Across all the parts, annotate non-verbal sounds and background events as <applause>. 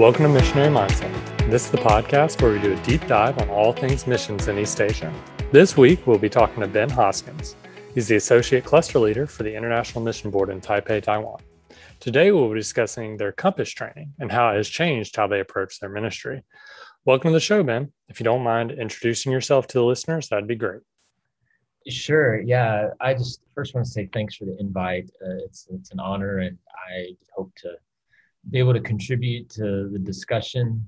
Welcome to Missionary Mindset. This is the podcast where we do a deep dive on all things missions in East Asia. This week, we'll be talking to Ben Hoskins. He's the Associate Cluster Leader for the International Mission Board in Taipei, Taiwan. Today, we'll be discussing their Compass training and how it has changed how they approach their ministry. Welcome to the show, Ben. If you don't mind introducing yourself to the listeners, that'd be great. Sure. Yeah. I just first want to say thanks for the invite. Uh, it's it's an honor, and I hope to be able to contribute to the discussion.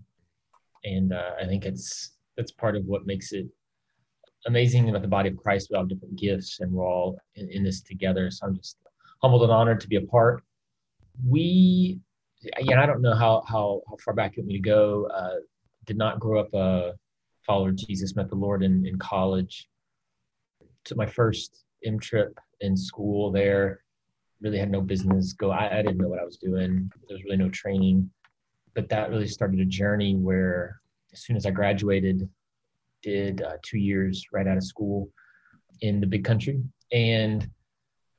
And uh, I think it's that's part of what makes it amazing about the body of Christ. We all have different gifts, and we're all in, in this together. So I'm just humbled and honored to be a part. We, yeah, I don't know how how how far back you want me to go. Uh, did not grow up a follower of Jesus. Met the Lord in in college took my first M trip in school there. Really had no business go. I, I didn't know what I was doing. There was really no training, but that really started a journey where, as soon as I graduated, did uh, two years right out of school in the big country, and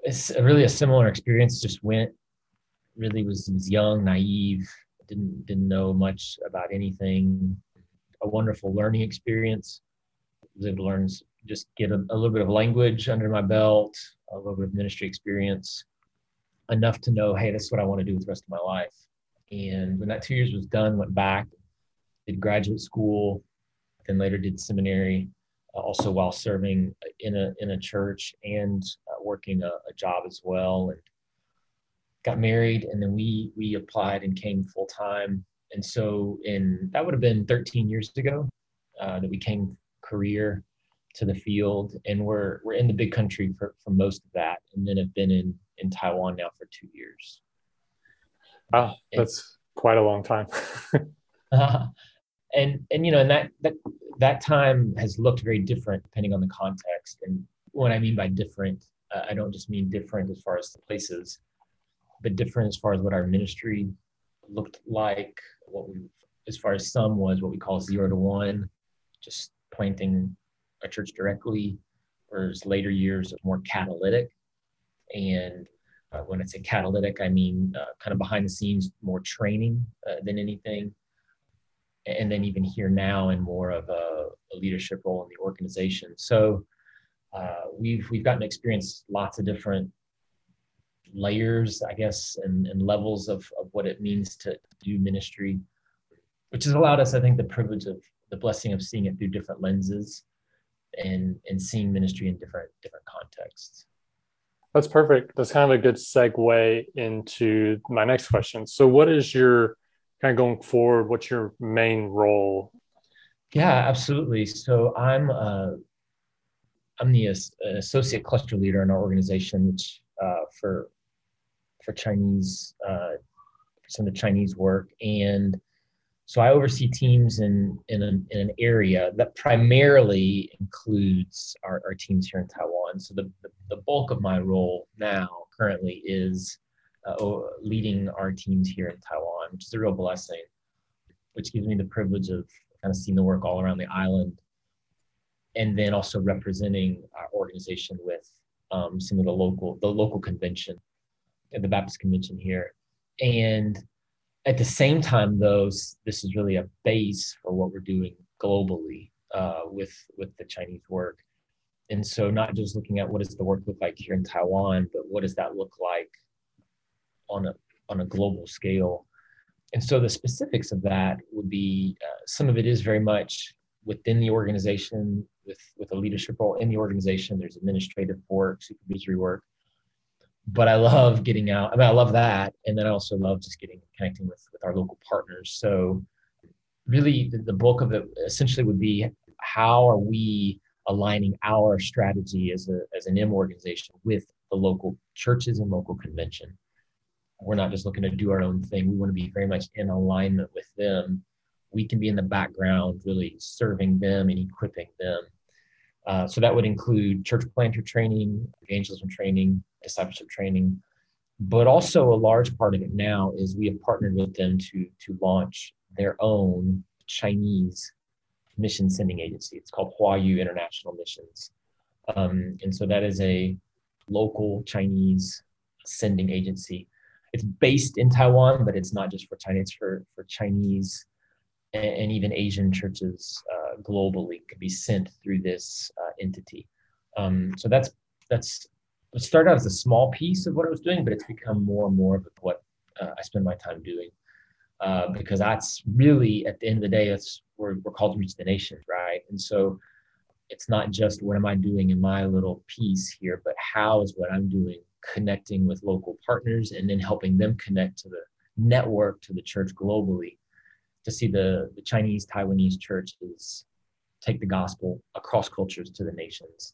it's really a similar experience. Just went, really was was young, naive, didn't didn't know much about anything. A wonderful learning experience. Was able to learn just get a, a, little bit of language under my belt, a little bit of ministry experience, enough to know, hey, this is what I want to do with the rest of my life. And when that two years was done, went back, did graduate school, then later did seminary, uh, also while serving in a in a church and uh, working a, a, job as well. And got married, and then we we applied and came full time. And so, in that would have been 13 years ago uh, that we came career to the field, and we're we're in the big country for, for most of that, and then have been in in Taiwan now for two years. Wow, that's and, quite a long time. uh, <laughs> <laughs> and and you know, and that that that time has looked very different depending on the context. And what I mean by different, uh, I don't just mean different as far as the places, but different as far as what our ministry looked like. What we, as far as some was what we call zero to one, just planting a church directly, whereas later years more catalytic. And uh, when I say catalytic, I mean uh, kind of behind the scenes, more training uh, than anything. And then even here now in more of a, a leadership role in the organization. So uh, we've we've gotten to experience lots of different layers, I guess, and, and levels of, of what it means to do ministry, which has allowed us, I think, the privilege of the blessing of seeing it through different lenses and and seeing ministry in different different contexts that's perfect. That's kind of a good segue into my next question. So what is your kind of going forward what's your main role? Yeah absolutely. So i'm uh, i'm the associate cluster leader in our organization which uh, for for chinese uh, some of the chinese work. And so I oversee teams in in an, in an area that primarily includes our, our teams here in Taiwan. So the, the, the bulk of my role now currently is uh, leading our teams here in Taiwan, which is a real blessing, which gives me the privilege of kind of seeing the work all around the island, and then also representing our organization with um, some of the local the local convention, the Baptist convention here, and at the same time, though, this is really a base for what we're doing globally uh, with with the Chinese work. And so, not just looking at what does the work look like here in Taiwan, but what does that look like on a on a global scale. And so, the specifics of that would be uh, some of it is very much within the organization with with a leadership role in the organization. There's administrative work, supervisory work, but I love getting out. I mean, I love that, and then I also love just getting connecting with with our local partners. So, really, the, the bulk of it essentially would be how are we aligning our strategy as a as an M organization with the local churches and local convention. We're not just looking to do our own thing. We want to be very much in alignment with them. We can be in the background, really serving them and equipping them. Uh, so that would include church planter training, evangelism training, discipleship training. But also a large part of it now is we have partnered with them to to launch their own Chinese mission sending agency. It's called Huayu International Missions. Um, and so that is a local Chinese sending agency. it's based in Taiwan, but it's not just for China. It's for for Chinese and, and even Asian churches uh, globally could be sent through this uh, entity. Um, so that's that's it started out as a small piece of what I was doing, but it's become more and more of what uh, I spend my time doing. Uh, because that's really at the end of the day, that's we're, we're called to reach the nations, right? And so it's not just what am I doing in my little piece here, but how is what I'm doing connecting with local partners and then helping them connect to the network to the church globally to see the, the Chinese Taiwanese churches take the gospel across cultures to the nations.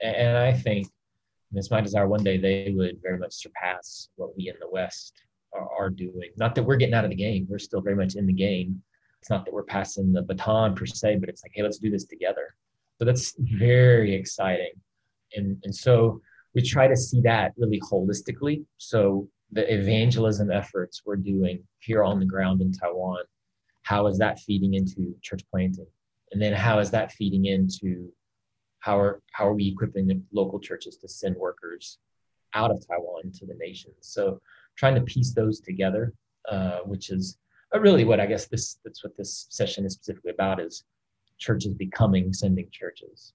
And I think it's my desire one day they would very much surpass what we in the West are, are doing. Not that we're getting out of the game, we're still very much in the game. It's not that we're passing the baton per se, but it's like, hey, let's do this together. So that's very exciting. And, and so we try to see that really holistically. So the evangelism efforts we're doing here on the ground in Taiwan, how is that feeding into church planting? And then how is that feeding into how are how are we equipping the local churches to send workers out of Taiwan to the nations? So trying to piece those together, uh, which is really what I guess this that's what this session is specifically about is churches becoming sending churches.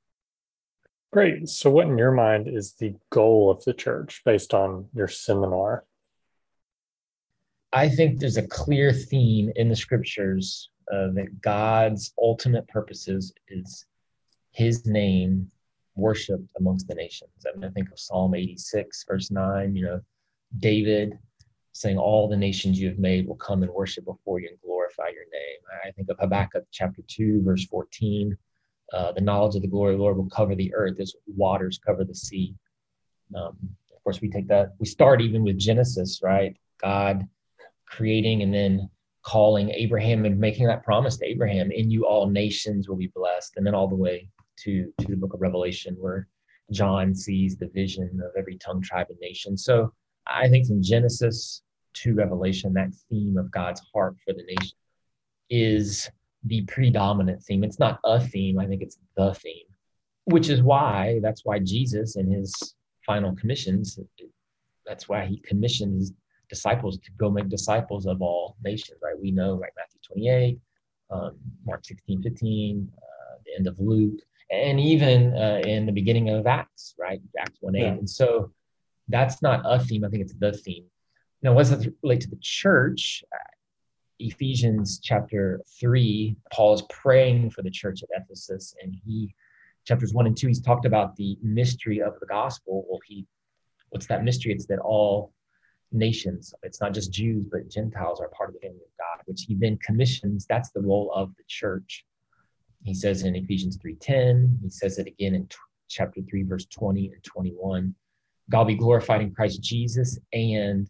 Great. So, what in your mind is the goal of the church based on your seminar? I think there's a clear theme in the scriptures uh, that God's ultimate purposes is His name worshipped amongst the nations. I mean, I think of Psalm 86, verse 9, you know, David saying, All the nations you have made will come and worship before you and glorify your name. I think of Habakkuk chapter 2, verse 14. Uh, the knowledge of the glory of the Lord will cover the earth as waters cover the sea. Um, of course, we take that, we start even with Genesis, right? God creating and then calling Abraham and making that promise to Abraham, in you all nations will be blessed. And then all the way to, to the book of Revelation, where John sees the vision of every tongue, tribe, and nation. So I think from Genesis to Revelation, that theme of God's heart for the nation is the predominant theme. It's not a theme, I think it's the theme, which is why that's why Jesus in his final commissions, that's why he commissioned his disciples to go make disciples of all nations, right? We know, right, Matthew 28, um, Mark 16, 15, uh, the end of Luke, and even uh, in the beginning of Acts, right? Acts 1 8. Yeah. And so that's not a theme, I think it's the theme. Now, what does that relate to the church? Ephesians chapter 3, Paul is praying for the church at Ephesus, and he, chapters 1 and 2, he's talked about the mystery of the gospel. Well, he, what's that mystery? It's that all nations, it's not just Jews, but Gentiles are part of the family of God, which he then commissions. That's the role of the church. He says in Ephesians 3.10, he says it again in t- chapter 3, verse 20 and 21. God be glorified in Christ Jesus and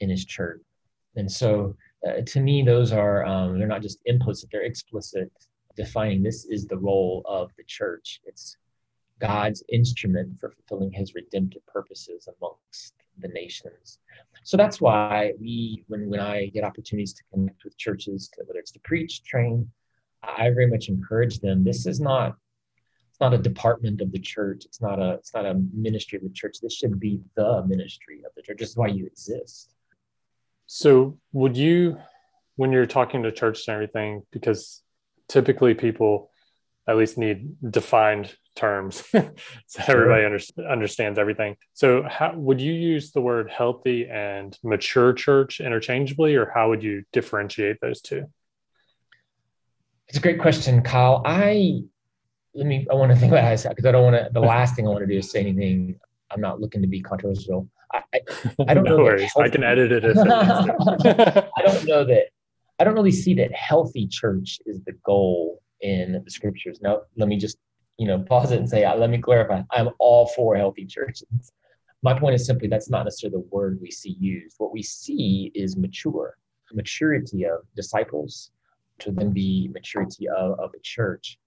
in his church. And so uh, to me, those are, um, they're not just implicit, they're explicit, defining this is the role of the church. It's God's instrument for fulfilling his redemptive purposes amongst the nations. So that's why we, when, when I get opportunities to connect with churches, to, whether it's to preach, train, I very much encourage them. This is not it's not a department of the church. It's not a it's not a ministry of the church. This should be the ministry of the church. This is why you exist. So, would you, when you're talking to church and everything, because typically people at least need defined terms <laughs> so everybody under, understands everything. So, how would you use the word healthy and mature church interchangeably, or how would you differentiate those two? It's a great question, Kyle. I let me. I want to <laughs> think about I because I don't want to. The last thing I want to do is say anything. I'm not looking to be controversial. I, I, don't no know. Worries. I can edit it. If <laughs> I don't know that. I don't really see that healthy church is the goal in the scriptures. Now, let me just you know pause it and say, uh, let me clarify. I'm all for healthy churches. My point is simply that's not necessarily the word we see used. What we see is mature, maturity of disciples to then be maturity of, of a church.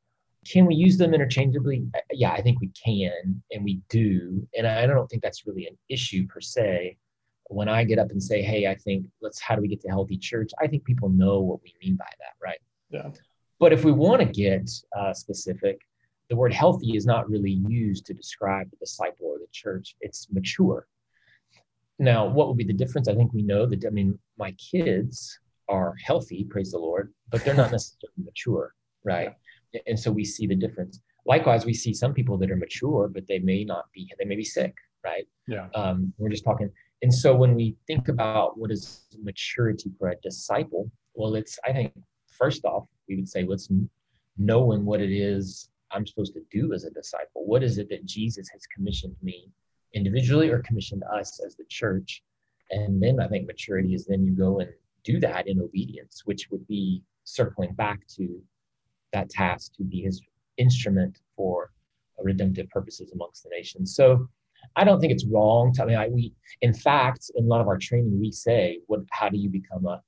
Can we use them interchangeably? Yeah, I think we can, and we do. And I don't think that's really an issue per se. When I get up and say, "Hey, I think let's how do we get to healthy church?" I think people know what we mean by that, right? Yeah. But if we want to get uh, specific, the word healthy is not really used to describe the disciple or the church. It's mature. now, what would be the difference? I think we know that, I mean, my kids are healthy, praise the Lord, but they're not <laughs> necessarily mature, right? And so we see the difference. Likewise, we see some people that are mature, but they may not be, they may be sick, right? Yeah. Um, we're just talking. And so when we think about what is maturity for a disciple, well, it's, I think, first off, we would say, let's knowing what it is I'm supposed to do as a disciple. What is it that Jesus has commissioned me individually or commissioned us as the church. And then I think maturity is then you go and do that in obedience, which would be circling back to that task to be his instrument for redemptive purposes amongst the nations. So I don't think it's wrong. To, I mean, I, we, in fact, in a lot of our training, we say, "What? How do you become a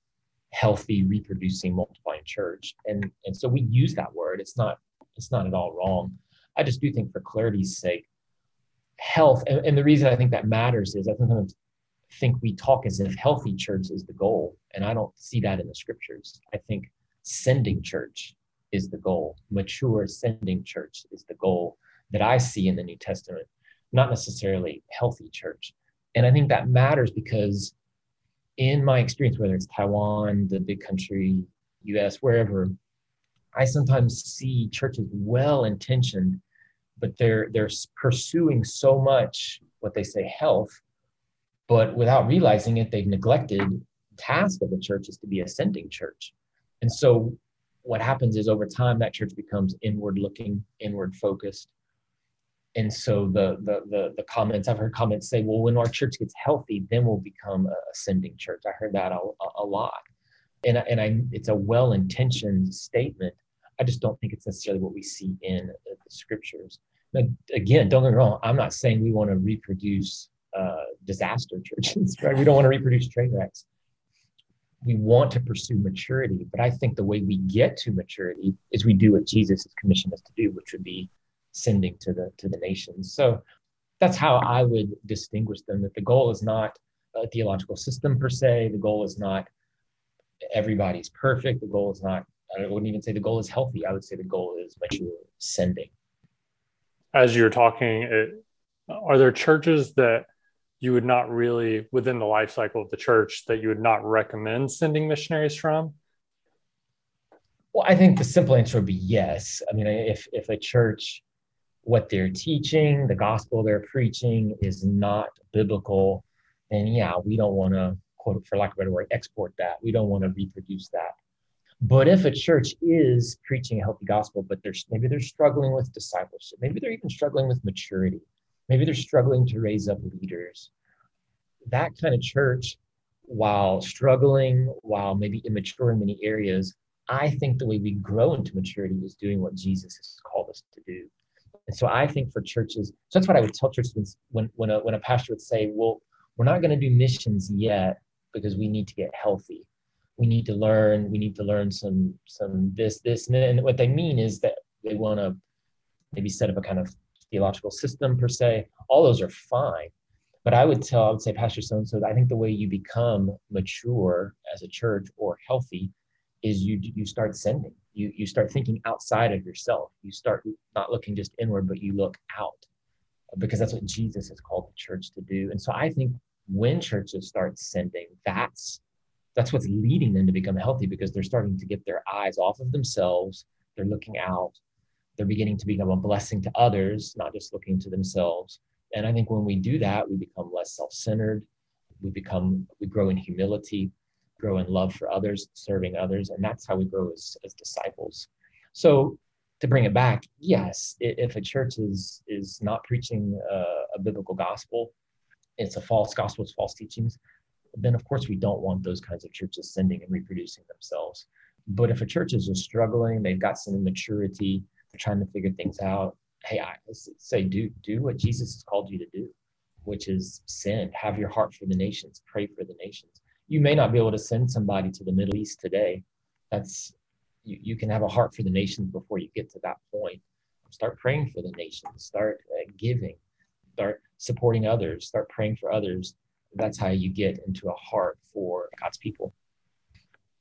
healthy, reproducing, multiplying church?" And and so we use that word. It's not it's not at all wrong. I just do think, for clarity's sake, health, and, and the reason I think that matters is I sometimes think we talk as if healthy church is the goal, and I don't see that in the scriptures. I think sending church is the goal. Mature sending church is the goal that I see in the New Testament, not necessarily healthy church. And I think that matters because in my experience, whether it's Taiwan, the big country, US, wherever, I sometimes see churches well intentioned but they're they're pursuing so much what they say health but without realizing it they've neglected task of the church is to be a sending church and so what happens is over time that church becomes inward looking inward focused and so the, the the the, comments i've heard comments say well when our church gets healthy then we'll become a sending church i heard that a, a lot and, I, and i it's a well-intentioned statement I just don't think it's necessarily what we see in the scriptures. Now, again, don't get me wrong. I'm not saying we want to reproduce uh, disaster <laughs> churches, right? We don't want to reproduce train wrecks. We want to pursue maturity, but I think the way we get to maturity is we do what Jesus has commissioned us to do, which would be sending to the to the nations. So that's how I would distinguish them. That the goal is not a theological system per se. The goal is not everybody's perfect. The goal is not I wouldn't even say the goal is healthy. I would say the goal is mature sending. As you're talking, it, are there churches that you would not really, within the life cycle of the church, that you would not recommend sending missionaries from? Well, I think the simple answer would be yes. I mean, if if a church, what they're teaching, the gospel they're preaching is not biblical, then yeah, we don't want to quote, for lack of a better word, export that. We don't want to reproduce that. But if a church is preaching a healthy gospel, but they're maybe they're struggling with discipleship, maybe they're even struggling with maturity, maybe they're struggling to raise up leaders, that kind of church, while struggling, while maybe immature in many areas, I think the way we grow into maturity is doing what Jesus has called us to do. And so I think for churches, so that's what I would tell churches when when a, when a pastor would say, "Well, we're not going to do missions yet because we need to get healthy." we need to learn we need to learn some some this this and what they mean is that they want to maybe set up a kind of theological system per se all those are fine. But i would tell i would say pastor so and so i think the way you become mature as a church or healthy is you you start sending you you start thinking outside of yourself. You start not looking just inward but you look out because that's what jesus has called the church to do. And so i think when churches start sending that's that's what's leading them to become healthy because they're starting to get their eyes off of themselves. They're looking out they're beginning to become a blessing to others not just looking to themselves. And i think when we do that we become less self-centered. We become we grow in humility grow in love for others serving others and that's how we grow as, as disciples. So to bring it back yes if a church is is not preaching a, a biblical gospel it's a false gospel it's false teachings then of course we don't want those kinds of churches sending and reproducing themselves. But if a church is just struggling, they've got some immaturity, trying to figure things out. Hey, I say do do what Jesus has called you to do, which is send, have your heart for the nations, pray for the nations. You may not be able to send somebody to the Middle East today. That's you, you can have a heart for the nations before you get to that point. Start praying for the nations, start uh, giving, start supporting others, start praying for others that's how you get into a heart for God's people.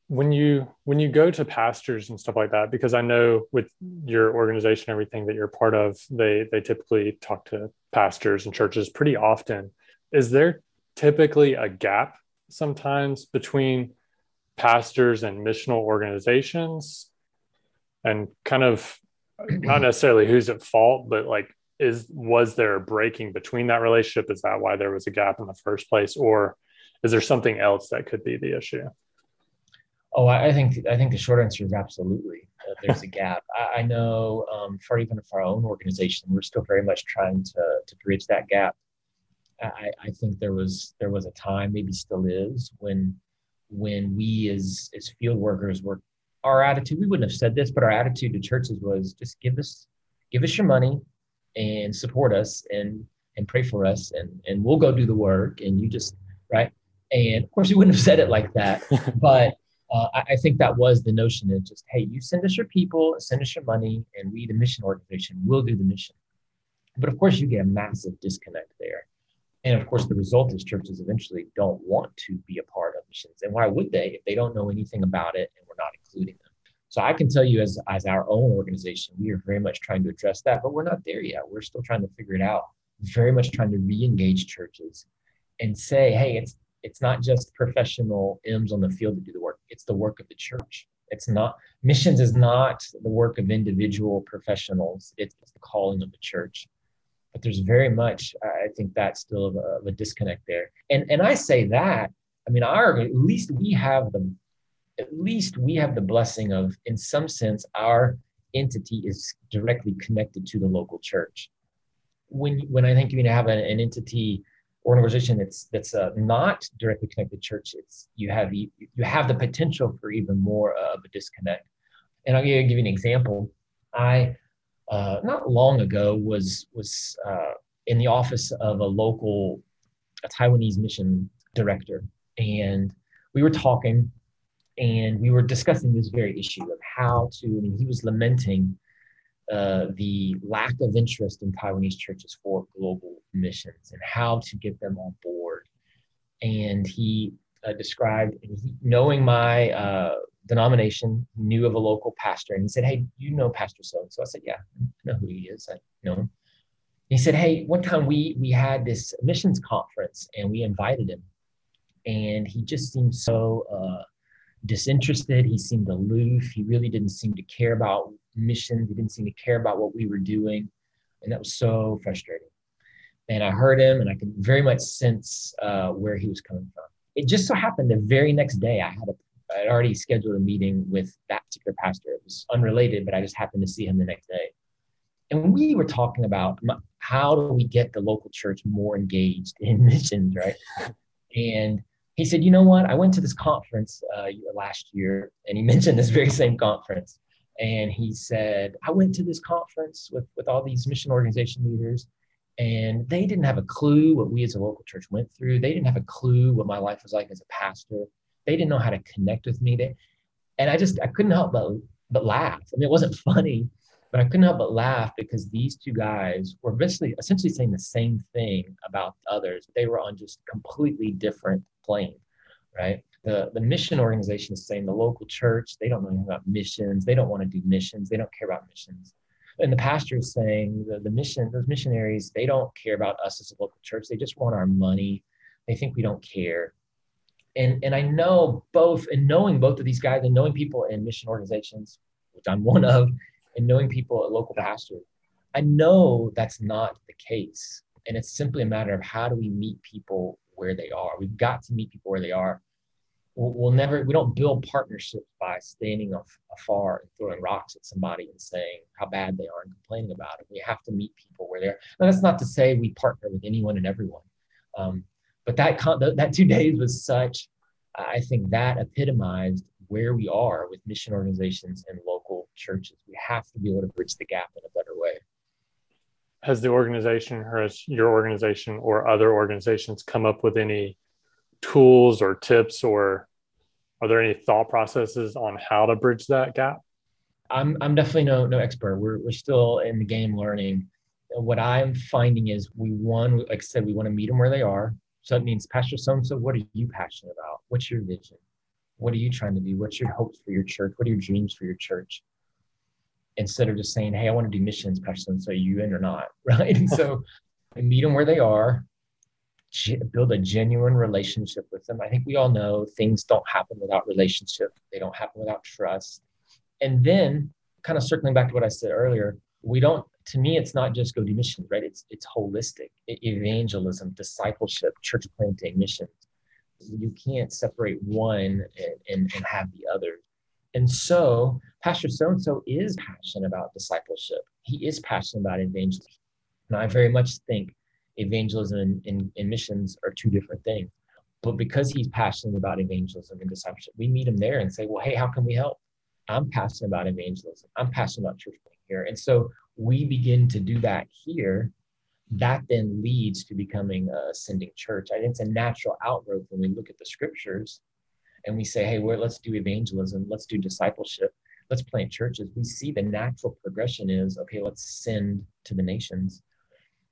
When you when you go to pastors and stuff like that, because I know with your organization, everything that you're part of, they they typically talk to pastors and churches pretty often. Is there typically a gap sometimes between pastors and missional organizations? And kind of not necessarily who's at fault but like is was there a breaking between that relationship? Is that why there was a gap in the first place? Or is there something else that could be the issue oh i think i think the short answer is absolutely there's a gap. I, I know um, for even for our own organization we're still very much trying to to bridge that gap. I, I think there was there was a time maybe still is when when we as as field workers were our attitude we wouldn't have said this but our attitude to churches was just give us give us your money and support us and and pray for us and and we'll go do the work and you just right? And of course we wouldn't have said it like that <laughs> but uh, I, I, think that was the notion of just hey you send us your people send us your money and we the mission organization will do the mission but of course you get a massive disconnect there and of course the result is churches eventually don't want to be a part of missions and why would they if they don't know anything about it and we're not including them so I can tell you as, as our own organization, we are very much trying to address that, but we're not there yet. We're still trying to figure it out. Very much trying to re-engage churches and say, hey, it's it's not just professional M's on the field to do the work. It's the work of the church. It's not missions is not the work of individual professionals. It's the calling of the church. But there's very much, I think that's still a, a disconnect there. And and I say that, I mean, our at least we have the at least we have the blessing of, in some sense, our entity is directly connected to the local church. When when I think you have an, an entity or an organization that's that's uh, not directly connected church, it's you have you, you have the potential for even more of a disconnect. And I'll give you an example. I uh, not long ago was was uh, in the office of a local a Taiwanese mission director, and we were talking and we were discussing this very issue of how to. I mean, he was lamenting uh, the lack of interest in Taiwanese churches for global missions and how to get them on board. And he uh, described, and knowing my uh, denomination, knew of a local pastor, and he said, "Hey, you know Pastor So?" So I said, "Yeah, I know who he is. I know him." He said, "Hey, one time we we had this missions conference, and we invited him, and he just seemed so." Uh, disinterested. He seemed aloof. He really didn't seem to care about mission. He didn't seem to care about what we were doing. And that was so frustrating. And I heard him and I could very much sense uh, where he was coming from. It just so happened the very next day I had a I had already scheduled a meeting with that particular pastor. It was unrelated, but I just happened to see him the next day. And we were talking about how do we get the local church more engaged in <laughs> missions, right? And he said, you know what? I went to this conference uh, last year, and he <laughs> mentioned this very same conference. And he said, I went to this conference with, with all these mission organization leaders, and they didn't have a clue what we as a local church went through. They didn't have a clue what my life was like as a pastor. They didn't know how to connect with me. They, and I just I couldn't help but but laugh. I mean, it wasn't <laughs> funny, but I couldn't help but laugh because these two guys were basically essentially saying the same thing about others. They were on just completely different plane, right? The, the mission organization is saying the local church, they don't know anything about missions. They don't want to do missions. They don't care about missions. And the pastor is saying the, the mission, those missionaries, they don't care about us as a local church. They just want our money. They think we don't care. And, and I know both, and knowing both of these guys and knowing people in mission organizations, which I'm one of, and knowing people at local pastors, I know that's not the case. And it's simply a matter of how do we meet people where they are? We've got to meet people where they are. We'll, never, we don't build partnerships by standing afar and throwing rocks at somebody and saying how bad they are and complaining about it. We have to meet people where they're. Now, that's not to say we partner with anyone and everyone. Um, but that, that two <laughs> days was such, I think that epitomized where we are with mission organizations and local churches. We have to be able to bridge the gap in a better way. Has the organization or has your organization or other organizations come up with any tools or tips or are there any thought processes on how to bridge that gap? I'm, I'm definitely no, no expert. We're, we're still in the game learning. What I'm finding is we one, like I said, we want to meet them where they are. So it means, Pastor so and so, what are you passionate about? What's your vision? What are you trying to do? What's your hopes for your church? What are your dreams for your church? Instead of just saying, hey, I want to do missions, Pastor, so you in or not, <laughs> right? And so I meet them where they are build a genuine relationship with them. I think we all know things don't happen without relationship, they don't happen without trust. And then, kind of circling back to what I said earlier, we don't to me it's not just go do missions right? It's it's holistic evangelism discipleship church planting missions. You can't separate one and, and, and have the other. And so pastor so and so is passionate about discipleship. He is passionate about evangelism. And i very much think evangelism and, and, and missions are two different things. But because he's passionate about evangelism and discipleship we meet him there and say well hey how can we help? I'm passionate about evangelism. I'm passionate about church here. And so we begin to do that here, that then leads to becoming a ascending church. I think it's a natural outgrowth when we look at the scriptures and we say, hey, well, let's do evangelism, let's do discipleship, let's plant churches. We see the natural progression is, okay, let's send to the nations.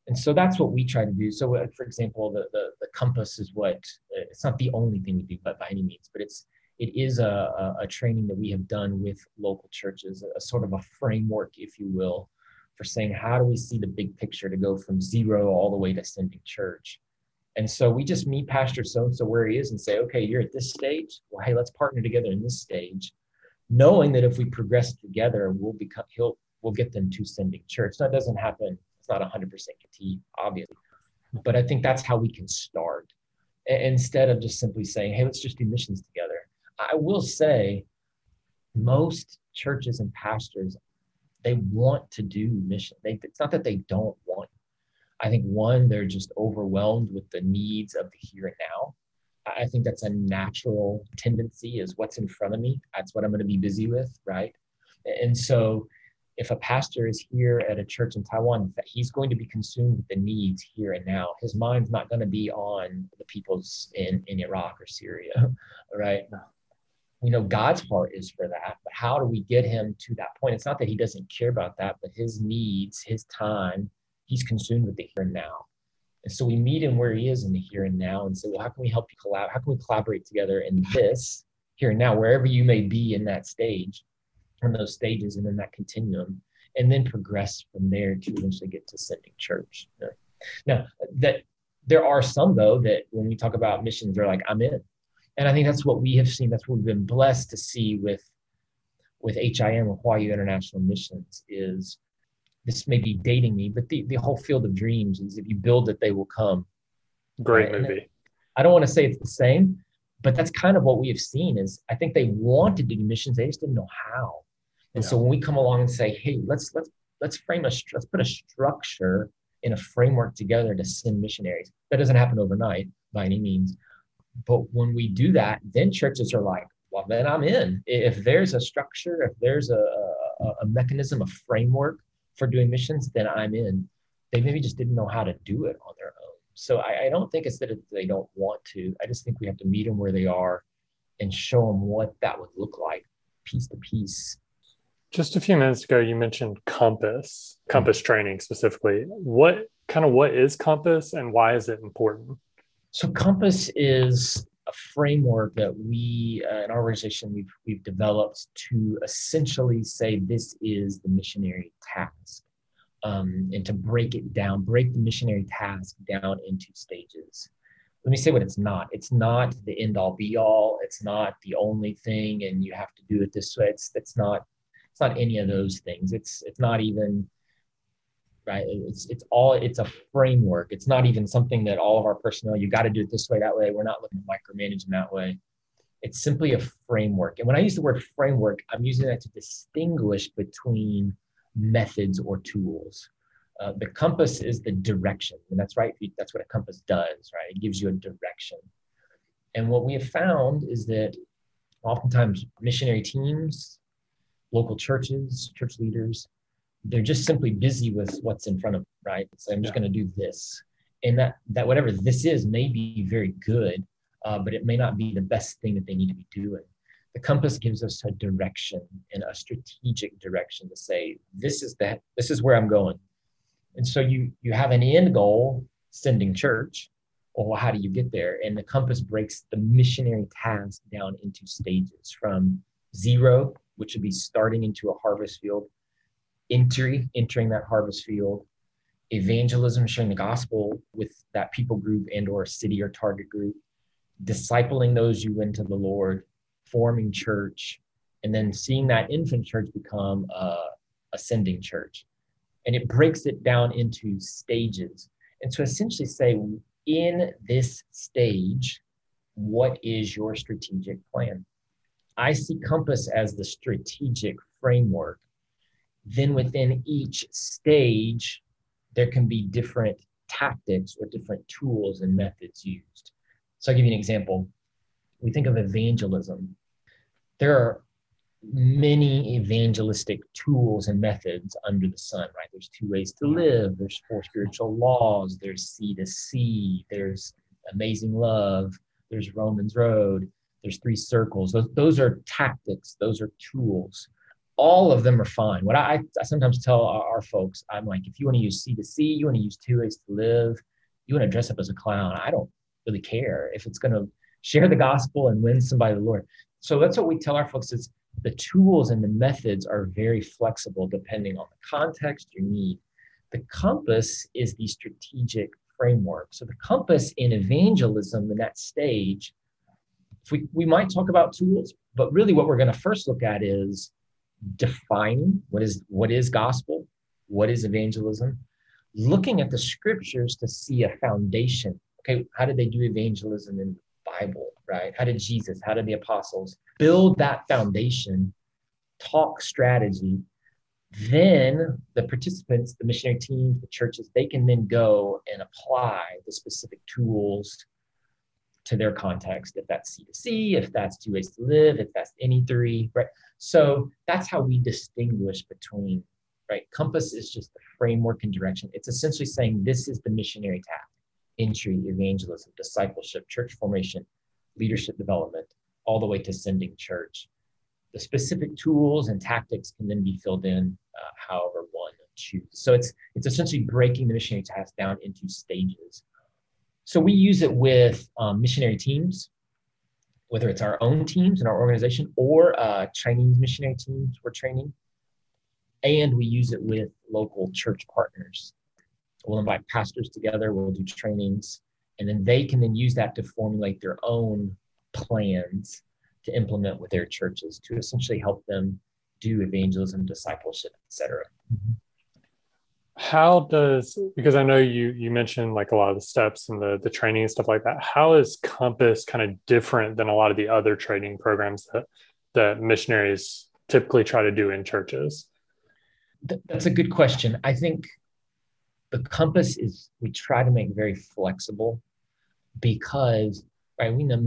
And so that's what we try to do. So, uh, for example, the, the, the compass is what it's not the only thing we do, but by any means, but it's it is a, a, a training that we have done with local churches, a, a sort of a framework, if you will, for saying how do we see the big picture to go from zero all the way to sending church? And so we just meet pastor so and so where he is and say okay you're at this stage. Well hey let's partner together in this stage knowing that if we progress together we'll become he'll we'll get them to sending church. That doesn't happen it's not 100% guarantee obviously but i think that's how we can start instead of just simply saying hey let's just do missions together i will say most churches and pastors they want to do mission. They, it's not that they don't want. I think one, they're just overwhelmed with the needs of the here and now. I think that's a natural tendency is what's in front of me. That's what I'm going to be busy with, right? And so if a pastor is here at a church in Taiwan, that he's going to be consumed with the needs here and now. His mind's not going to be on the people's in, in Iraq or Syria, <laughs> right? we know God's heart is for that, but how do we get him to that point? It's not that he doesn't care about that, but his needs, his time, he's consumed with the here and now. And so we meet him where he is in the here and now and say, well, how can we help you collab? How can we collaborate together in this here and now, wherever you may be in that stage, those stages and in that continuum, and then progress from there to eventually get to sending church. Now, that there are some though that when we talk about missions, they're like, I'm in and I think that's what we have seen. That's what we've been blessed to see with with HIM or Huayu International Missions is this may be dating me, but the, the whole field of dreams is if you build it, they will come. Great right? movie. I don't want to say it's the same, but that's kind of what we have seen is I think they wanted to do missions, they just didn't know how. And yeah. so when we come along and say, hey, let's let's let's frame a let's put a structure in a framework together to send missionaries. That doesn't happen overnight by any means, but when we do that, then churches are like, well, then I'm in. If there's a structure, if there's a, a, a mechanism, a framework for doing missions, then I'm in. They maybe just didn't know how to do it on their own. So I, I don't think it's that they don't want to. I just think we have to meet them where they are and show them what that would look like piece to piece. Just a few minutes ago, you mentioned Compass, Compass mm-hmm. training specifically. What kind of what is Compass and why is it important? So Compass is a framework that we, uh, our organization, we've, we've developed to essentially say this is the missionary task. Um, and to break it down, break the missionary task down into stages. Let me say what it's not. It's not the end all be all. It's not the only thing, and you have to do it this way. It's it's not it's not any of those things. It's it's not even right? It's it's all it's a framework. It's not even something that all of our personnel you got to do it this way that way. We're not looking to micromanage micromanaging that way. It's simply a framework. And when I use the word framework, I'm using that to distinguish between methods or tools. Uh, the compass is the direction, and that's right. That's what a compass does, right? It gives you a direction. And what we have found is that oftentimes missionary teams, local churches, church leaders, they're just simply busy with what's in front of them, right? So I'm just yeah. going to do this, and that that whatever this is may be very good, uh, but it may not be the best thing that they need to be doing. The compass gives us a direction and a strategic direction to say this is that this is where I'm going, and so you you have an end goal, sending church. Well, how do you get there? And the compass breaks the missionary task down into stages from zero, which would be starting into a harvest field, entry, entering that harvest field, evangelism, sharing the gospel with that people group and or city or target group, discipling those you win to the Lord, forming church, and then seeing that infant church become a ascending church. And it breaks it down into stages. And to essentially say, in this stage, what is your strategic plan? I see Compass as the strategic framework. Then within each stage, there can be different tactics or different tools and methods used. So I'll give you an example. We think of evangelism. There are many evangelistic tools and methods under the sun, right? There's two ways to live, there's four spiritual laws, there's C to C, there's amazing love, there's Romans Road, there's three circles. Those, those are tactics, those are tools. All of them are fine. What I, I sometimes tell our, our folks, I'm like, if you want to use C to C, you want to use two ways to live, you want to dress up as a clown, I don't really care if it's going to share the gospel and win somebody the Lord. So that's what we tell our folks is the tools and the methods are very flexible depending on the context, your need. The compass is the strategic framework. So the compass in evangelism in that stage, we, we might talk about tools, but really what we're going to first look at is defining what is what is gospel, what is evangelism, looking at the scriptures to see a foundation. Okay, how did they do evangelism in the Bible, right? How did Jesus, how did the apostles build that foundation, talk strategy, then the participants, the missionary teams, the churches, they can then go and apply the specific tools to their context. If that's C to C, if that's two ways to live, if that's any three, right? So that's how we distinguish between, right? Compass is just the framework and direction. It's essentially saying this is the missionary task entry, evangelism, discipleship, church formation, leadership development, all the way to sending church. The specific tools and tactics can then be filled in uh, however one chooses. So it's it's essentially breaking the missionary task down into stages. So we use it with um, missionary teams, whether it's our own teams in our organization or uh, Chinese missionary teams we're training, and we use it with local church partners. We'll invite pastors together. We'll do trainings, and then they can then use that to formulate their own plans to implement with their churches to essentially help them do evangelism, discipleship, etc. How does because I know you you mentioned like a lot of the steps and the the training and stuff like that. How is Compass kind of different than a lot of the other training programs that that missionaries typically try to do in churches? That's a good question. I think the compass is we try to make very flexible because right? We know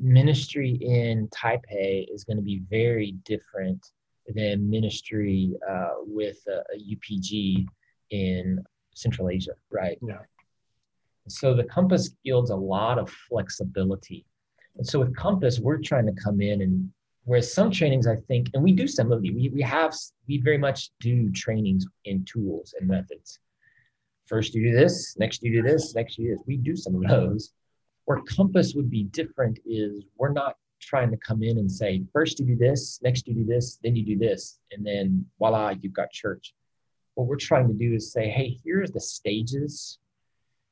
ministry in Taipei is going to be very different than ministry uh, with a, a, UPG in Central Asia, right? Yeah. So the Compass yields a lot of flexibility. And so with Compass, we're trying to come in and whereas some trainings, I think, and we do some of these, we, we have, we very much do trainings in tools and methods. First you do this, next you do this, next you do this. We do some of those. Where Compass would be different is we're not trying to come in and say, first you do this, next you do this, then you do this, and then voila, you've got church. What we're trying to do is say, hey, here's the stages,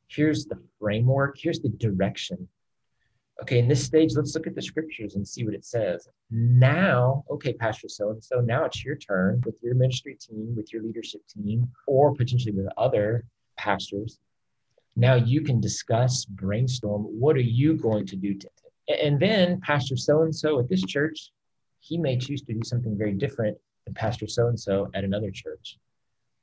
here's the framework, here's the direction. Okay, in this stage, let's look at the scriptures and see what it says. Now, okay, Pastor so and so, now it's your turn with your ministry team, with your leadership team, or potentially with other pastors now you can discuss, brainstorm, what are you going to do? To, and then Pastor so and so at this church, he may choose to do something very different than Pastor so and so at another church.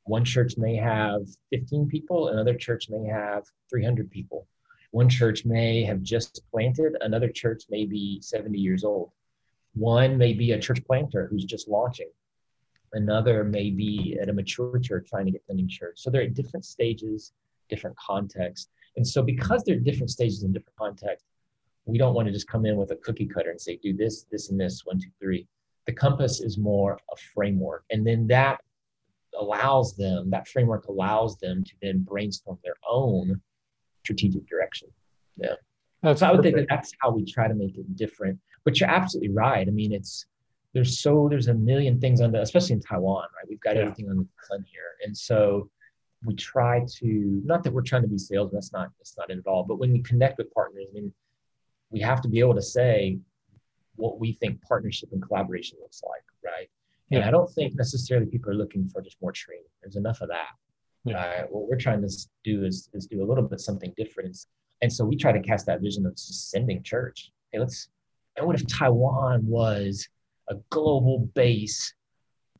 One church may have 15 people, another church may have 300 people. One church may have just planted, another church may be 70 years old. One may be a church planter who's just launching. Another may be at a mature church trying to get the new church. So they're at different stages different contexts. And so because they're different stages in different contexts, we don't want to just come in with a cookie cutter and say, do this, this, and this, one, two, three. The compass is more a framework. And then that allows them, that framework allows them to then brainstorm their own strategic direction. Yeah. That's so I would think that that's how we try to make it different. But you're absolutely right. I mean, it's there's so there's a million things on the especially in Taiwan, right? We've got yeah. everything on the sun here. And so we try to not that we're trying to be sales, that's not that's not it at all. But when we connect with partners, I mean, we have to be able to say what we think partnership and collaboration looks like, right? Yeah. And I don't think necessarily people are looking for just more training. There's enough of that. Yeah. Uh, what we're trying to do is, is do a little bit something different. And so we try to cast that vision of just sending church. Hey, let's, and what if Taiwan was a global base,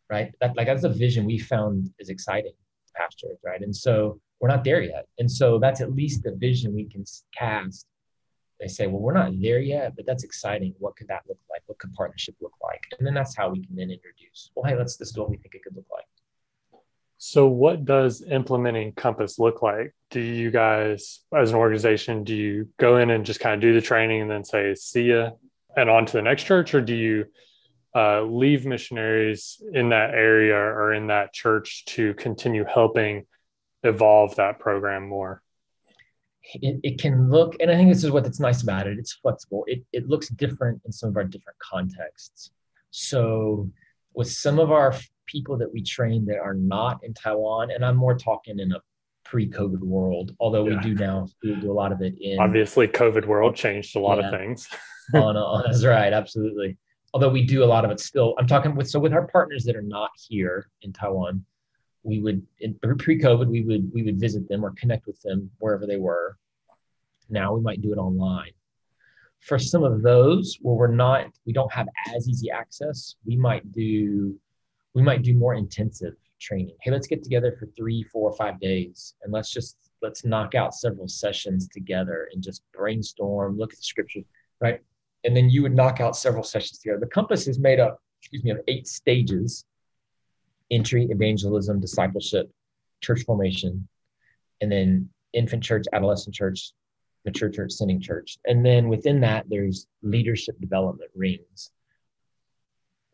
right? That, like that's a vision we found is exciting, pastors, right? And so we're not there yet. And so that's at least the vision we can cast they say, well, we're not there yet, but that's exciting. What could that look like? What could partnership look like? And then that's how we can then introduce, well, hey, let's this is what we think it could look like. So what does implementing Compass look like? Do you guys as an organization, do you go in and just kind of do the training and then say, see ya and on to the next church? Or do you uh, leave missionaries in that area or in that church to continue helping evolve that program more? It, it can look, and I think this is what's nice about it, it's flexible. It, it looks different in some of our different contexts. So with some of our people that we train that are not in Taiwan, and I'm more talking in a pre-COVID world, although yeah. we do now we do a lot of it in obviously COVID world changed a lot yeah, of things. <laughs> Oh, on, on, that's right, absolutely. Although we do a lot of it still. I'm talking with so with our partners that are not here in Taiwan, we would in pre-COVID we would we would visit them or connect with them wherever they were. Now we might do it online. For some of those where we're not, we don't have as easy access, we might do we might do more intensive training. Hey, let's get together for three, four, five days and let's just let's knock out several sessions together and just brainstorm, look at the scriptures, right? And then you would knock out several sessions together. The compass is made up, excuse me, of eight stages entry, evangelism, discipleship, church formation, and then infant church, adolescent church, mature church, sending church. And then within that, there's leadership development rings.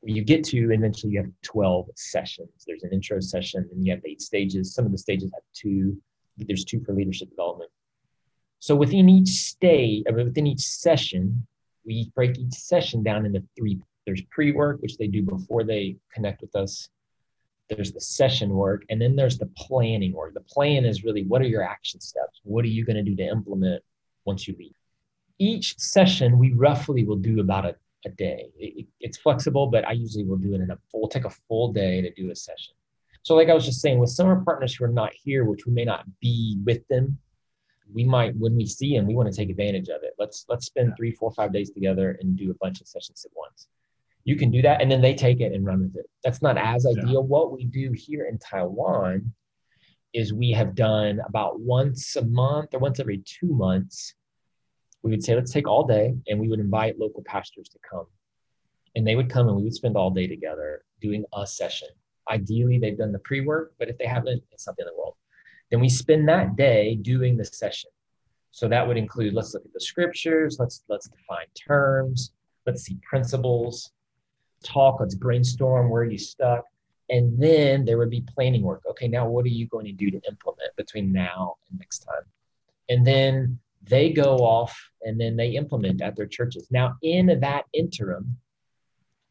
You get to eventually you have 12 sessions. There's an intro session and you have eight stages. Some of the stages have two, there's two for leadership development. So within each stage, mean, within each session, we break each session down into three. There's pre-work, which they do before they connect with us there's the session work, and then there's the planning work. The plan is really what are your action steps? What are you going to do to implement once you leave? Each session, we roughly will do about a, a day. It, it's flexible, but I usually will do it in a full, take a full day to do a session. So, like I was just saying, with some of our partners who are not here, which we may not be with them, we might, when we see them, we want to take advantage of it. Let's let's spend three, four, five days together and do a bunch of sessions at once you can do that and then they take it and run with it. That's not as ideal. Yeah. what we do here in taiwan is we have done about once a month or once every two months we would say let's take all day and we would invite local pastors to come. And they would come and we would spend all day together doing a session. Ideally they've done the pre-work but if they haven't it's not the end of the world. Then we spend that day doing the session. So that would include let's look at the scriptures. Let's let's define terms. Let's see principles talk, let's brainstorm where you stuck. And then there would be planning work. Okay, now what are you going to do to implement between now and next time? And then they go off and then they implement at their churches. Now, in that interim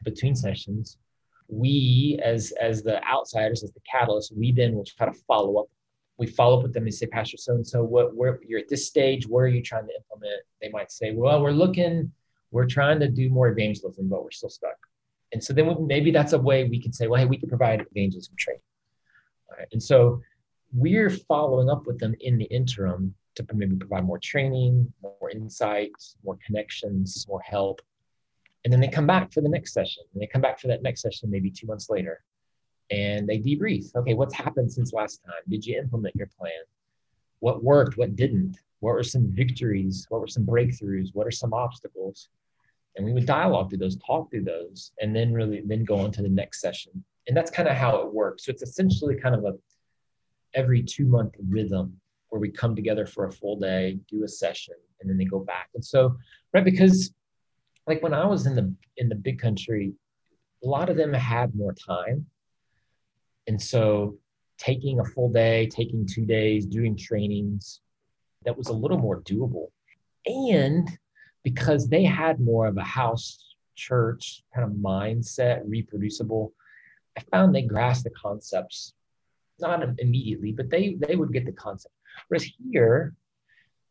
between sessions, we as as the outsiders, as the catalyst, we then will try to follow up. We follow up with them and say, Pastor so and so, what where you're at this stage, where are you trying to implement? They might say, Well, we're looking, we're trying to do more evangelism, but we're still stuck. And so then maybe that's a way we can say, well, hey, we can provide evangelism training. And so we're following up with them in the interim to maybe provide more training, more insights, more connections, more help. And then they come back for the next session. And they come back for that next session maybe two months later. And they debrief. Okay, what's happened since last time? Did you implement your plan? What worked? What didn't? What were some victories? What were some breakthroughs? What are some obstacles? And we would dialogue through those, talk through those, and then really then go on to the next session. And that's kind of how it works. So it's essentially kind of a every two month rhythm where we come together for a full day, do a session, and then they go back. And so, right, because like when I was in the in the big country, a lot of them had more time. And so taking a full day, taking two days, doing trainings, that was a little more doable. And because they had more of a house church kind of mindset, reproducible. I found they grasped the concepts not immediately, but they they would get the concept. Whereas here,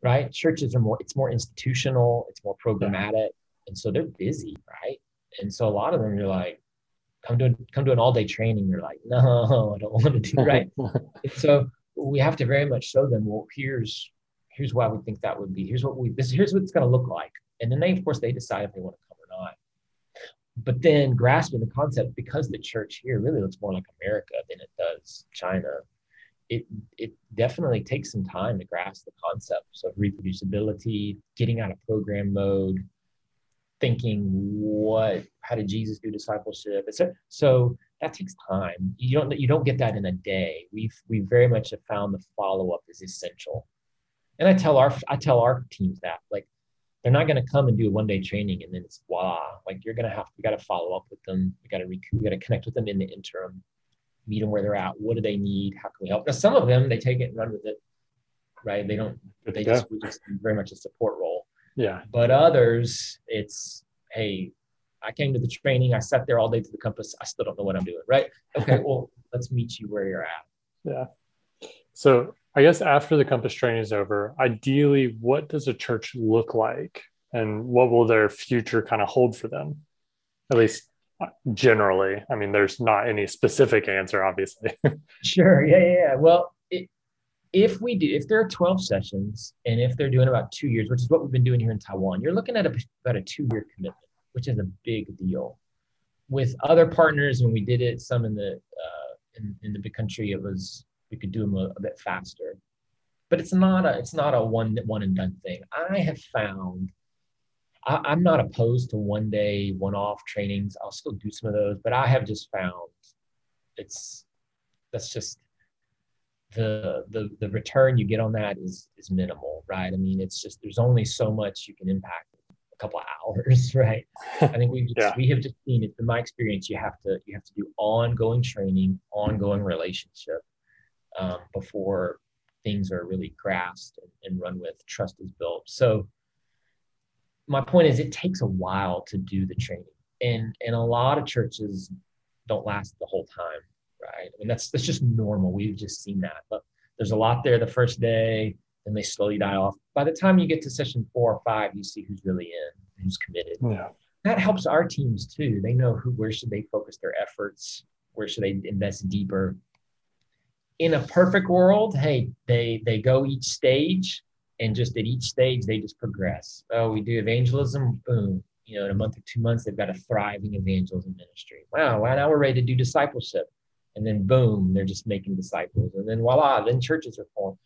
right, churches are more it's more institutional, it's more programmatic, and so they're busy, right? And so a lot of them you're like, come to come to an all day training. You're like, no, <laughs> I don't want to do right. <laughs> so we have to very much show them, well, here's here's why we think that would be. Here's what we this here's what it's going to look like, and then they of course they decide if they want to come or not but then grasping the concept because the church here really looks more like America than it does China. It it definitely takes some time to grasp the concepts of reproducibility, getting out of program mode, thinking what how did Jesus do discipleship, etc. So that takes time. You don't you don't get that in a day. We've we very much have found the follow up is essential. And I tell our I tell our teams that like they're not going to come and do a one day training and then it's voila. Like you're going to have, we got to follow up with them. We got to recoup, we got to connect with them in the interim, meet them where they're at. What do they need? How can we help? Now, some of them, they take it and run with it, right? They don't, they just, we just very much a support role. Yeah. But others, it's, hey, I came to the training. I sat there all day to the compass. I still don't know what I'm doing. Right. Okay. <laughs> well, let's meet you where you're at. Yeah. So I guess after the compass training is over, ideally, what does a church look like and what will their future kind of hold for them? At least uh, generally. I mean, there's not any specific answer, obviously. <laughs> sure. Yeah. Yeah. yeah. Well, if we do, if there are 12 sessions and if they're doing about two years, which is what we've been doing here in Taiwan, you're looking at a, about a two year commitment, which is a big deal. With other partners, when we did it, some in the uh, in, in the big country, it was we could do them a, a bit faster. But it's not a it's not a one one and done thing. I have found I, I'm not opposed to one day one off trainings. I'll still do some of those, but I have just found it's that's just the the the return you get on that is is minimal, right? I mean, it's just there's only so much you can impact a couple hours, <laughs> right? I think we <laughs> yeah. we have just seen it. In my experience, you have to you have to do ongoing training, ongoing relationship, um, before things are really grasped and, and run with, trust is built. So my point is it takes a while to do the training. And and a lot of churches don't last the whole time, right? I mean that's that's just normal. We've just seen that. But there's a lot there the first day, and they slowly die off. By the time you get to session four or five, you see who's really in, who's committed. Yeah. That helps our teams too. They know who where should they focus their efforts, where should they invest deeper in a perfect world, hey, they they go each stage and just at each stage they just progress. Oh, we do evangelism, boom. You know, in a month or two months, they've got a thriving evangelism ministry. Wow, well, now we're ready to do discipleship. And then boom, they're just making disciples. And then voila, then churches are formed.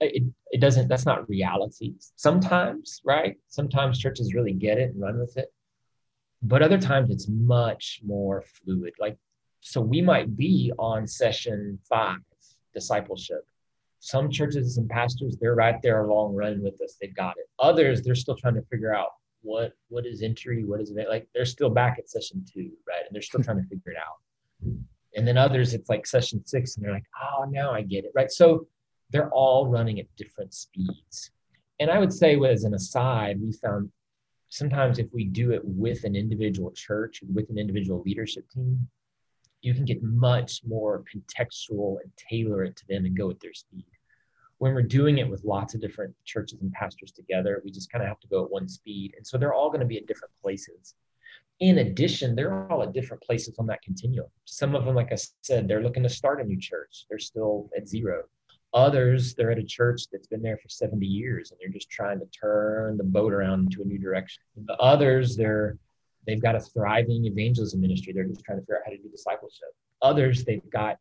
It, it doesn't, that's not reality. Sometimes, right? Sometimes churches really get it and run with it. But other times it's much more fluid. Like, so we might be on session five discipleship. Some churches and pastors, they're right there along running with us. They've got it. Others, they're still trying to figure out what what is entry, what is it like. They're still back at session two, right? And they're still trying to figure it out. And then others, it's like session six, and they're like, oh, now I get it, right? So they're all running at different speeds. And I would say, as an aside, we found sometimes if we do it with an individual church, with an individual leadership team, you can get much more contextual and tailor it to them and go at their speed. When we're doing it with lots of different churches and pastors together, we just kind of have to go at one speed. And so they're all going to be at different places. In addition, they're all at different places on that continuum. Some of them, like I said, they're looking to start a new church. They're still at zero. Others, they're at a church that's been there for 70 years and they're just trying to turn the boat around into a new direction. The others, they're they've got a thriving evangelism ministry. They're just trying to figure out how to do discipleship. Others, they've got,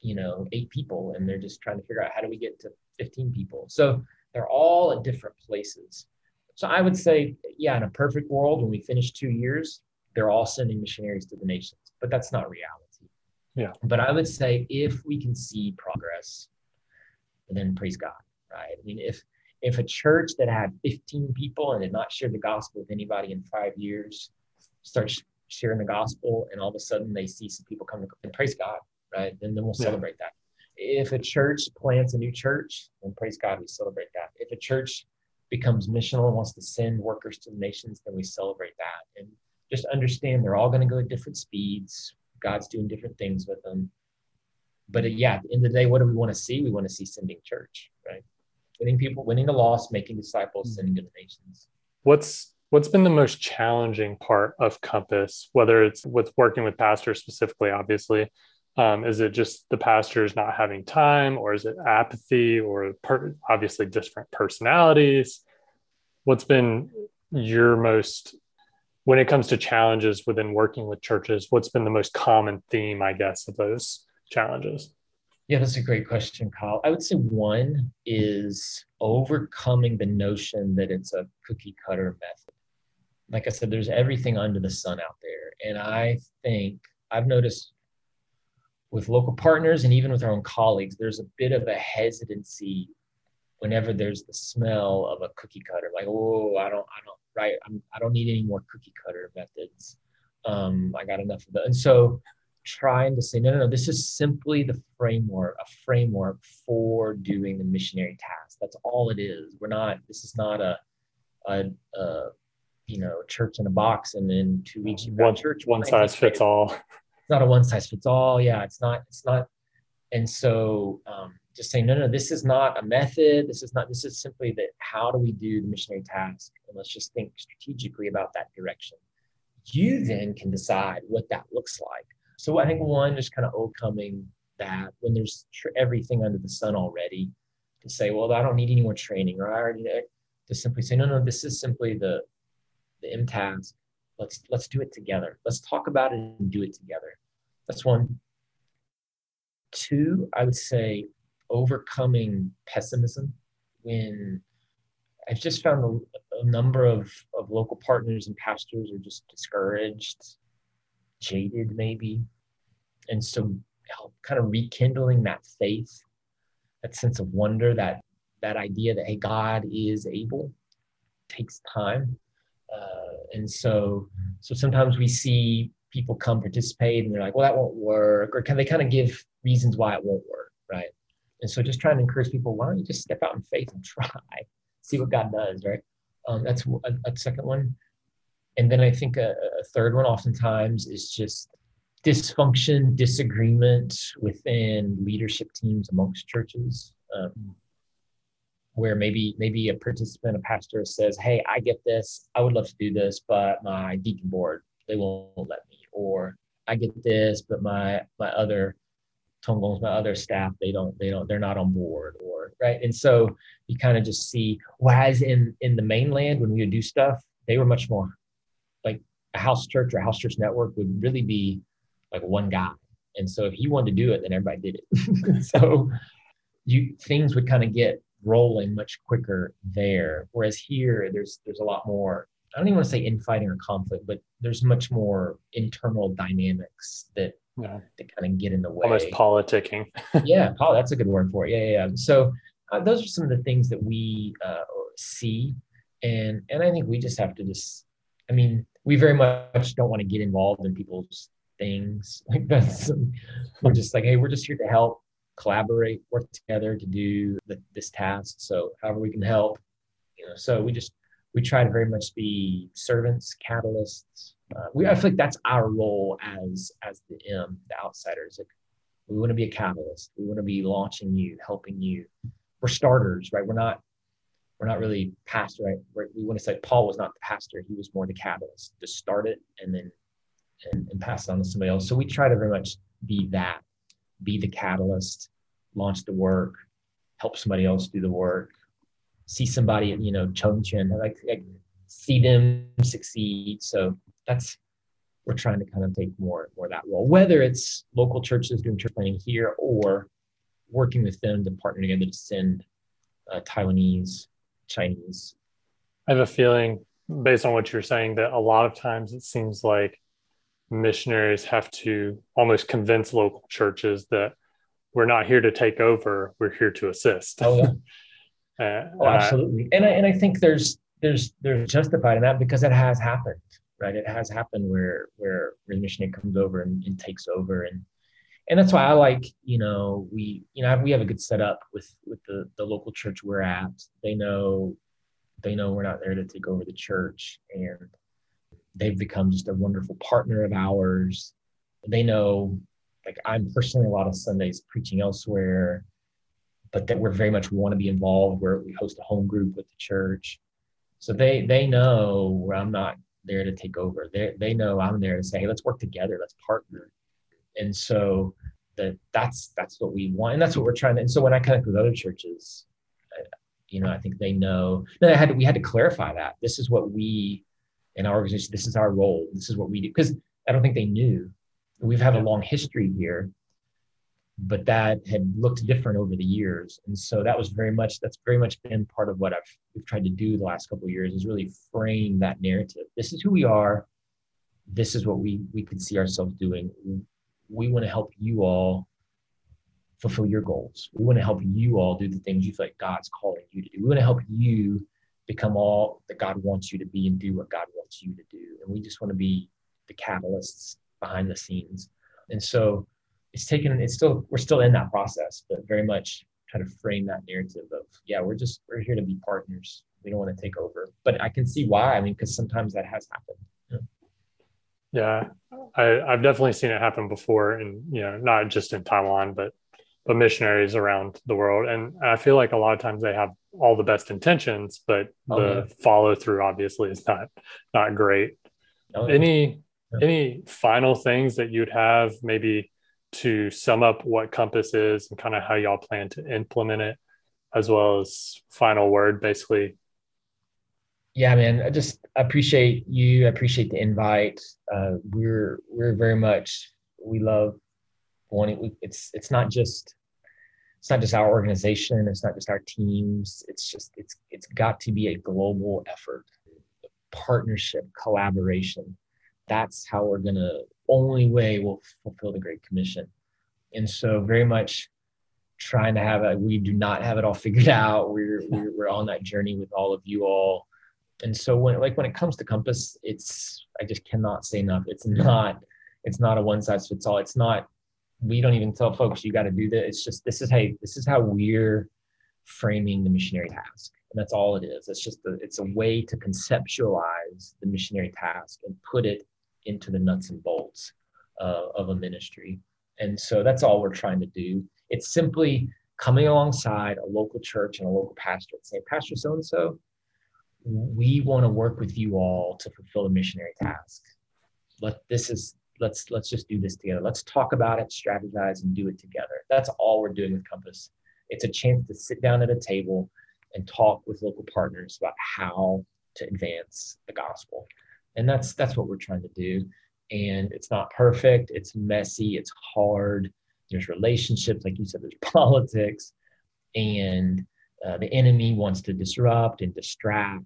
you know, eight people and they're just trying to figure out how do we get to 15 people. So they're all at different places. So I would say, yeah, in a perfect world, when we finish two years, they're all sending missionaries to the nations, but that's not reality. Yeah. But I would say if we can see progress, then praise God, right? I mean, if if a church that had 15 people and had not shared the gospel with anybody in five years starts sharing the gospel and all of a sudden they see some people come and praise God, right? Then, then we'll yeah. celebrate that. If a church plants a new church, then praise God, we celebrate that. If a church becomes missional and wants to send workers to the nations, then we celebrate that. And just understand they're all going to go at different speeds. God's doing different things with them. but uh, yeah, at the end of the day, what do we want to see? We want to see sending church, right? Winning people, winning the lost, making disciples, sending to the nations. What's what's been the most challenging part of Compass, whether it's with working with pastors specifically, obviously, um, is it just the pastors not having time, or is it apathy, or per- obviously different personalities? What's been your most, when it comes to challenges within working with churches, what's been the most common theme, I guess, of those challenges? Yeah, that's a great question, Kyle. I would say one is overcoming the notion that it's a cookie cutter method. Like I said, there's everything under the sun out there. And I think I've noticed with local partners and even with our own colleagues, there's a bit of a hesitancy whenever there's the smell of a cookie cutter. Like, oh, I don't, I don't, right? I'm, I don't need any more cookie cutter methods. Um, I got enough of that. And so trying to say, no, no, no, this is simply the framework, a framework for doing the missionary task. That's all it is. We're not, this is not a, a, a you know, church in a box and then two weeks one church. One size fits all it's not a one size fits all. Yeah, it's not. It's not. And so um, just saying, no, no, this is not a method. This is not. This is simply that. How do we do the missionary task? And let's just think strategically about that direction. You then can decide what that looks like. So I think one, just kind of overcoming that when there's tr- everything under the sun already, to say, well, I don't need any more training, or I already to simply say, no, no, this is simply the the M task. Let's let's do it together. Let's talk about it and do it together. That's one. Two i would say overcoming pessimism when i've just found a, a number of, of local partners and pastors are just discouraged jaded maybe and so kind of rekindling that faith that sense of wonder that that idea that hey god is able takes time uh, and so, so sometimes we see people come participate and they're like, well, that won't work. Or can they kind of give reasons why it won't work? Right. And so just trying to encourage people, why don't you just step out in faith and try, <laughs> see what God does. Right. Um, that's a, a, second one. And then I think a, a third one oftentimes is just dysfunction, disagreement within leadership teams amongst churches. Um, where maybe maybe a participant, a pastor says, "Hey, I get this. I would love to do this, but my deacon board they won't let me," or "I get this, but my my other tongons, my other staff, they don't they don't they're not on board," or right. And so you kind of just see, whereas in in the mainland when we would do stuff, they were much more like a house church or house church network would really be like one guy. And so if he wanted to do it, then everybody did it. <laughs> so you things would kind of get rolling much quicker there. Whereas here, there's there's a lot more. I don't even want to say infighting or conflict, but there's much more internal dynamics that yeah. that kind of get in the way. Almost politicking. <laughs> yeah, Paul, that's a good word for it. Yeah, yeah. yeah. So uh, those are some of the things that we uh, see, and and I think we just have to just. I mean, we very much don't want to get involved in people's things <laughs> like that's. We're just like, hey, we're just here to help collaborate, work together to do the, this task. So however we can help, you know, so we just, we try to very much be servants, catalysts. Uh, we, I feel like that's our role as, as the M, the outsiders. Like we want to be a catalyst. We want to be launching you, helping you. We're starters, right? We're not, we're not really pastor, right? We want to say Paul was not the pastor. He was more the catalyst to start it and then, and, and pass it on to somebody else. So we try to very much be that be the catalyst, launch the work, help somebody else do the work, see somebody, you know, chenggong, like, like see them succeed. So that's we're trying to kind of take more more that role, whether it's local churches doing church planting here or working with them to partner together to send uh, Taiwanese, Chinese. I have a feeling, based on what you're saying, that a lot of times it seems like missionaries have to almost convince local churches that we're not here to take over we're here to assist oh, yeah. <laughs> uh, oh absolutely and I, and I think there's there's there's justified in that because it has happened right it has happened where where the missionary comes over and, and takes over and and that's why I like, you know, we, you know, we have a good setup with with the the local church we're at. They know, they know we're not there to take over the church, and they've become just a wonderful partner of ours. They know like I'm personally a lot of Sundays preaching elsewhere, but that we're very much want to be involved where we host a home group with the church. So they they know where I'm not there to take over. They they know I'm there to say, hey, let's work together, let's partner. And so that that's that's what we want, and that's what we're trying to. And so when I connect with other churches, you know, I think they know. Then I had to, we had to clarify that this is what we in our organization, this is our role, this is what we do, because I don't think they knew. We've had a long history here, but that had looked different over the years, and so that was very much that's very much been part of what I've we've tried to do the last couple of years is really frame that narrative. This is who we are. This is what we we could see ourselves doing we want to help you all fulfill your goals. We want to help you all do the things you feel like God's calling you to do. We want to help you become all that God wants you to be and do what God wants you to do. And we just want to be the catalysts behind the scenes. And so it's taken, it's still, we're still in that process, but very much try to frame that narrative of, yeah, we're just, we're here to be partners. We don't want to take over. But I can see why. I mean, because sometimes that has happened. Yeah, I, I've definitely seen it happen before, and you know, not just in Taiwan, but but missionaries around the world. And I feel like a lot of times they have all the best intentions, but oh, the yeah. follow through obviously is not not great. Oh, yeah. Any yeah. any final things that you'd have maybe to sum up what Compass is and kind of how y'all plan to implement it, as well as final word, basically yeah, man, I just appreciate you. I appreciate the invite. Uh, we're we're very much we love wanting. It's it's not just it's not just our organization. It's not just our teams. It's just it's it's got to be a global effort, partnership, collaboration. That's how we're gonna. Only way we'll fulfill the Great Commission. And so, very much trying to have it. We do not have it all figured <laughs> out. We're we're, we're on that journey with all of you all and so when like when it comes to compass it's i just cannot say enough. It's not it's not a one size fits all. It's not we don't even tell folks you got to do this. It's just this is hey this is how we're framing the missionary task. And that's all it is. It's just a, it's a way to conceptualize the missionary task and put it into the nuts and bolts uh, of a ministry. And so that's all we're trying to do. It's simply coming alongside a local church and a local pastor and saying pastor so and so we want to work with you all to fulfill a missionary task. Let this is let's let's just do this together. Let's talk about it, strategize, and do it together. That's all we're doing with Compass. It's a chance to sit down at a table and talk with local partners about how to advance the gospel. And that's that's what we're trying to do. And it's not perfect, it's messy, it's hard. There's relationships, like you said, there's <laughs> politics, and uh, the enemy wants to disrupt and distract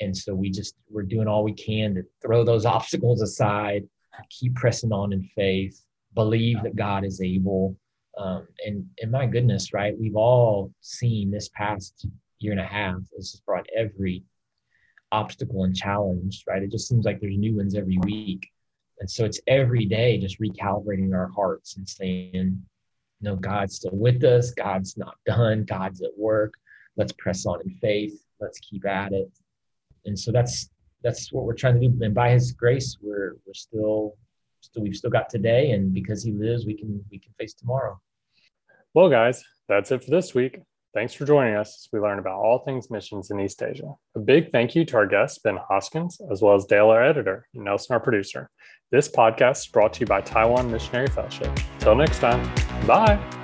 and so we just we're doing all we can to throw those <laughs> obstacles aside keep pressing on in faith believe that god is able. Um, and and my goodness right? We've all seen this past year and a half has brought every obstacle and challenge right? It just seems like there's new ones every week. And so it's every day just recalibrating our hearts and saying no god's still with us. God's not done. God's at work. Let's press on in faith. Let's keep at it and so that's that's what we're trying to do. And by His grace, we're we're still still we've still got today, and because He lives, we can we can face tomorrow. Well, guys, that's it for this week. Thanks for joining us as we learn about all things missions in East Asia. A big thank you to our guest, Ben Hoskins, as well as Dale, our editor, and Nelson, our producer. This podcast is brought to you by Taiwan Missionary Fellowship. Till next time, bye.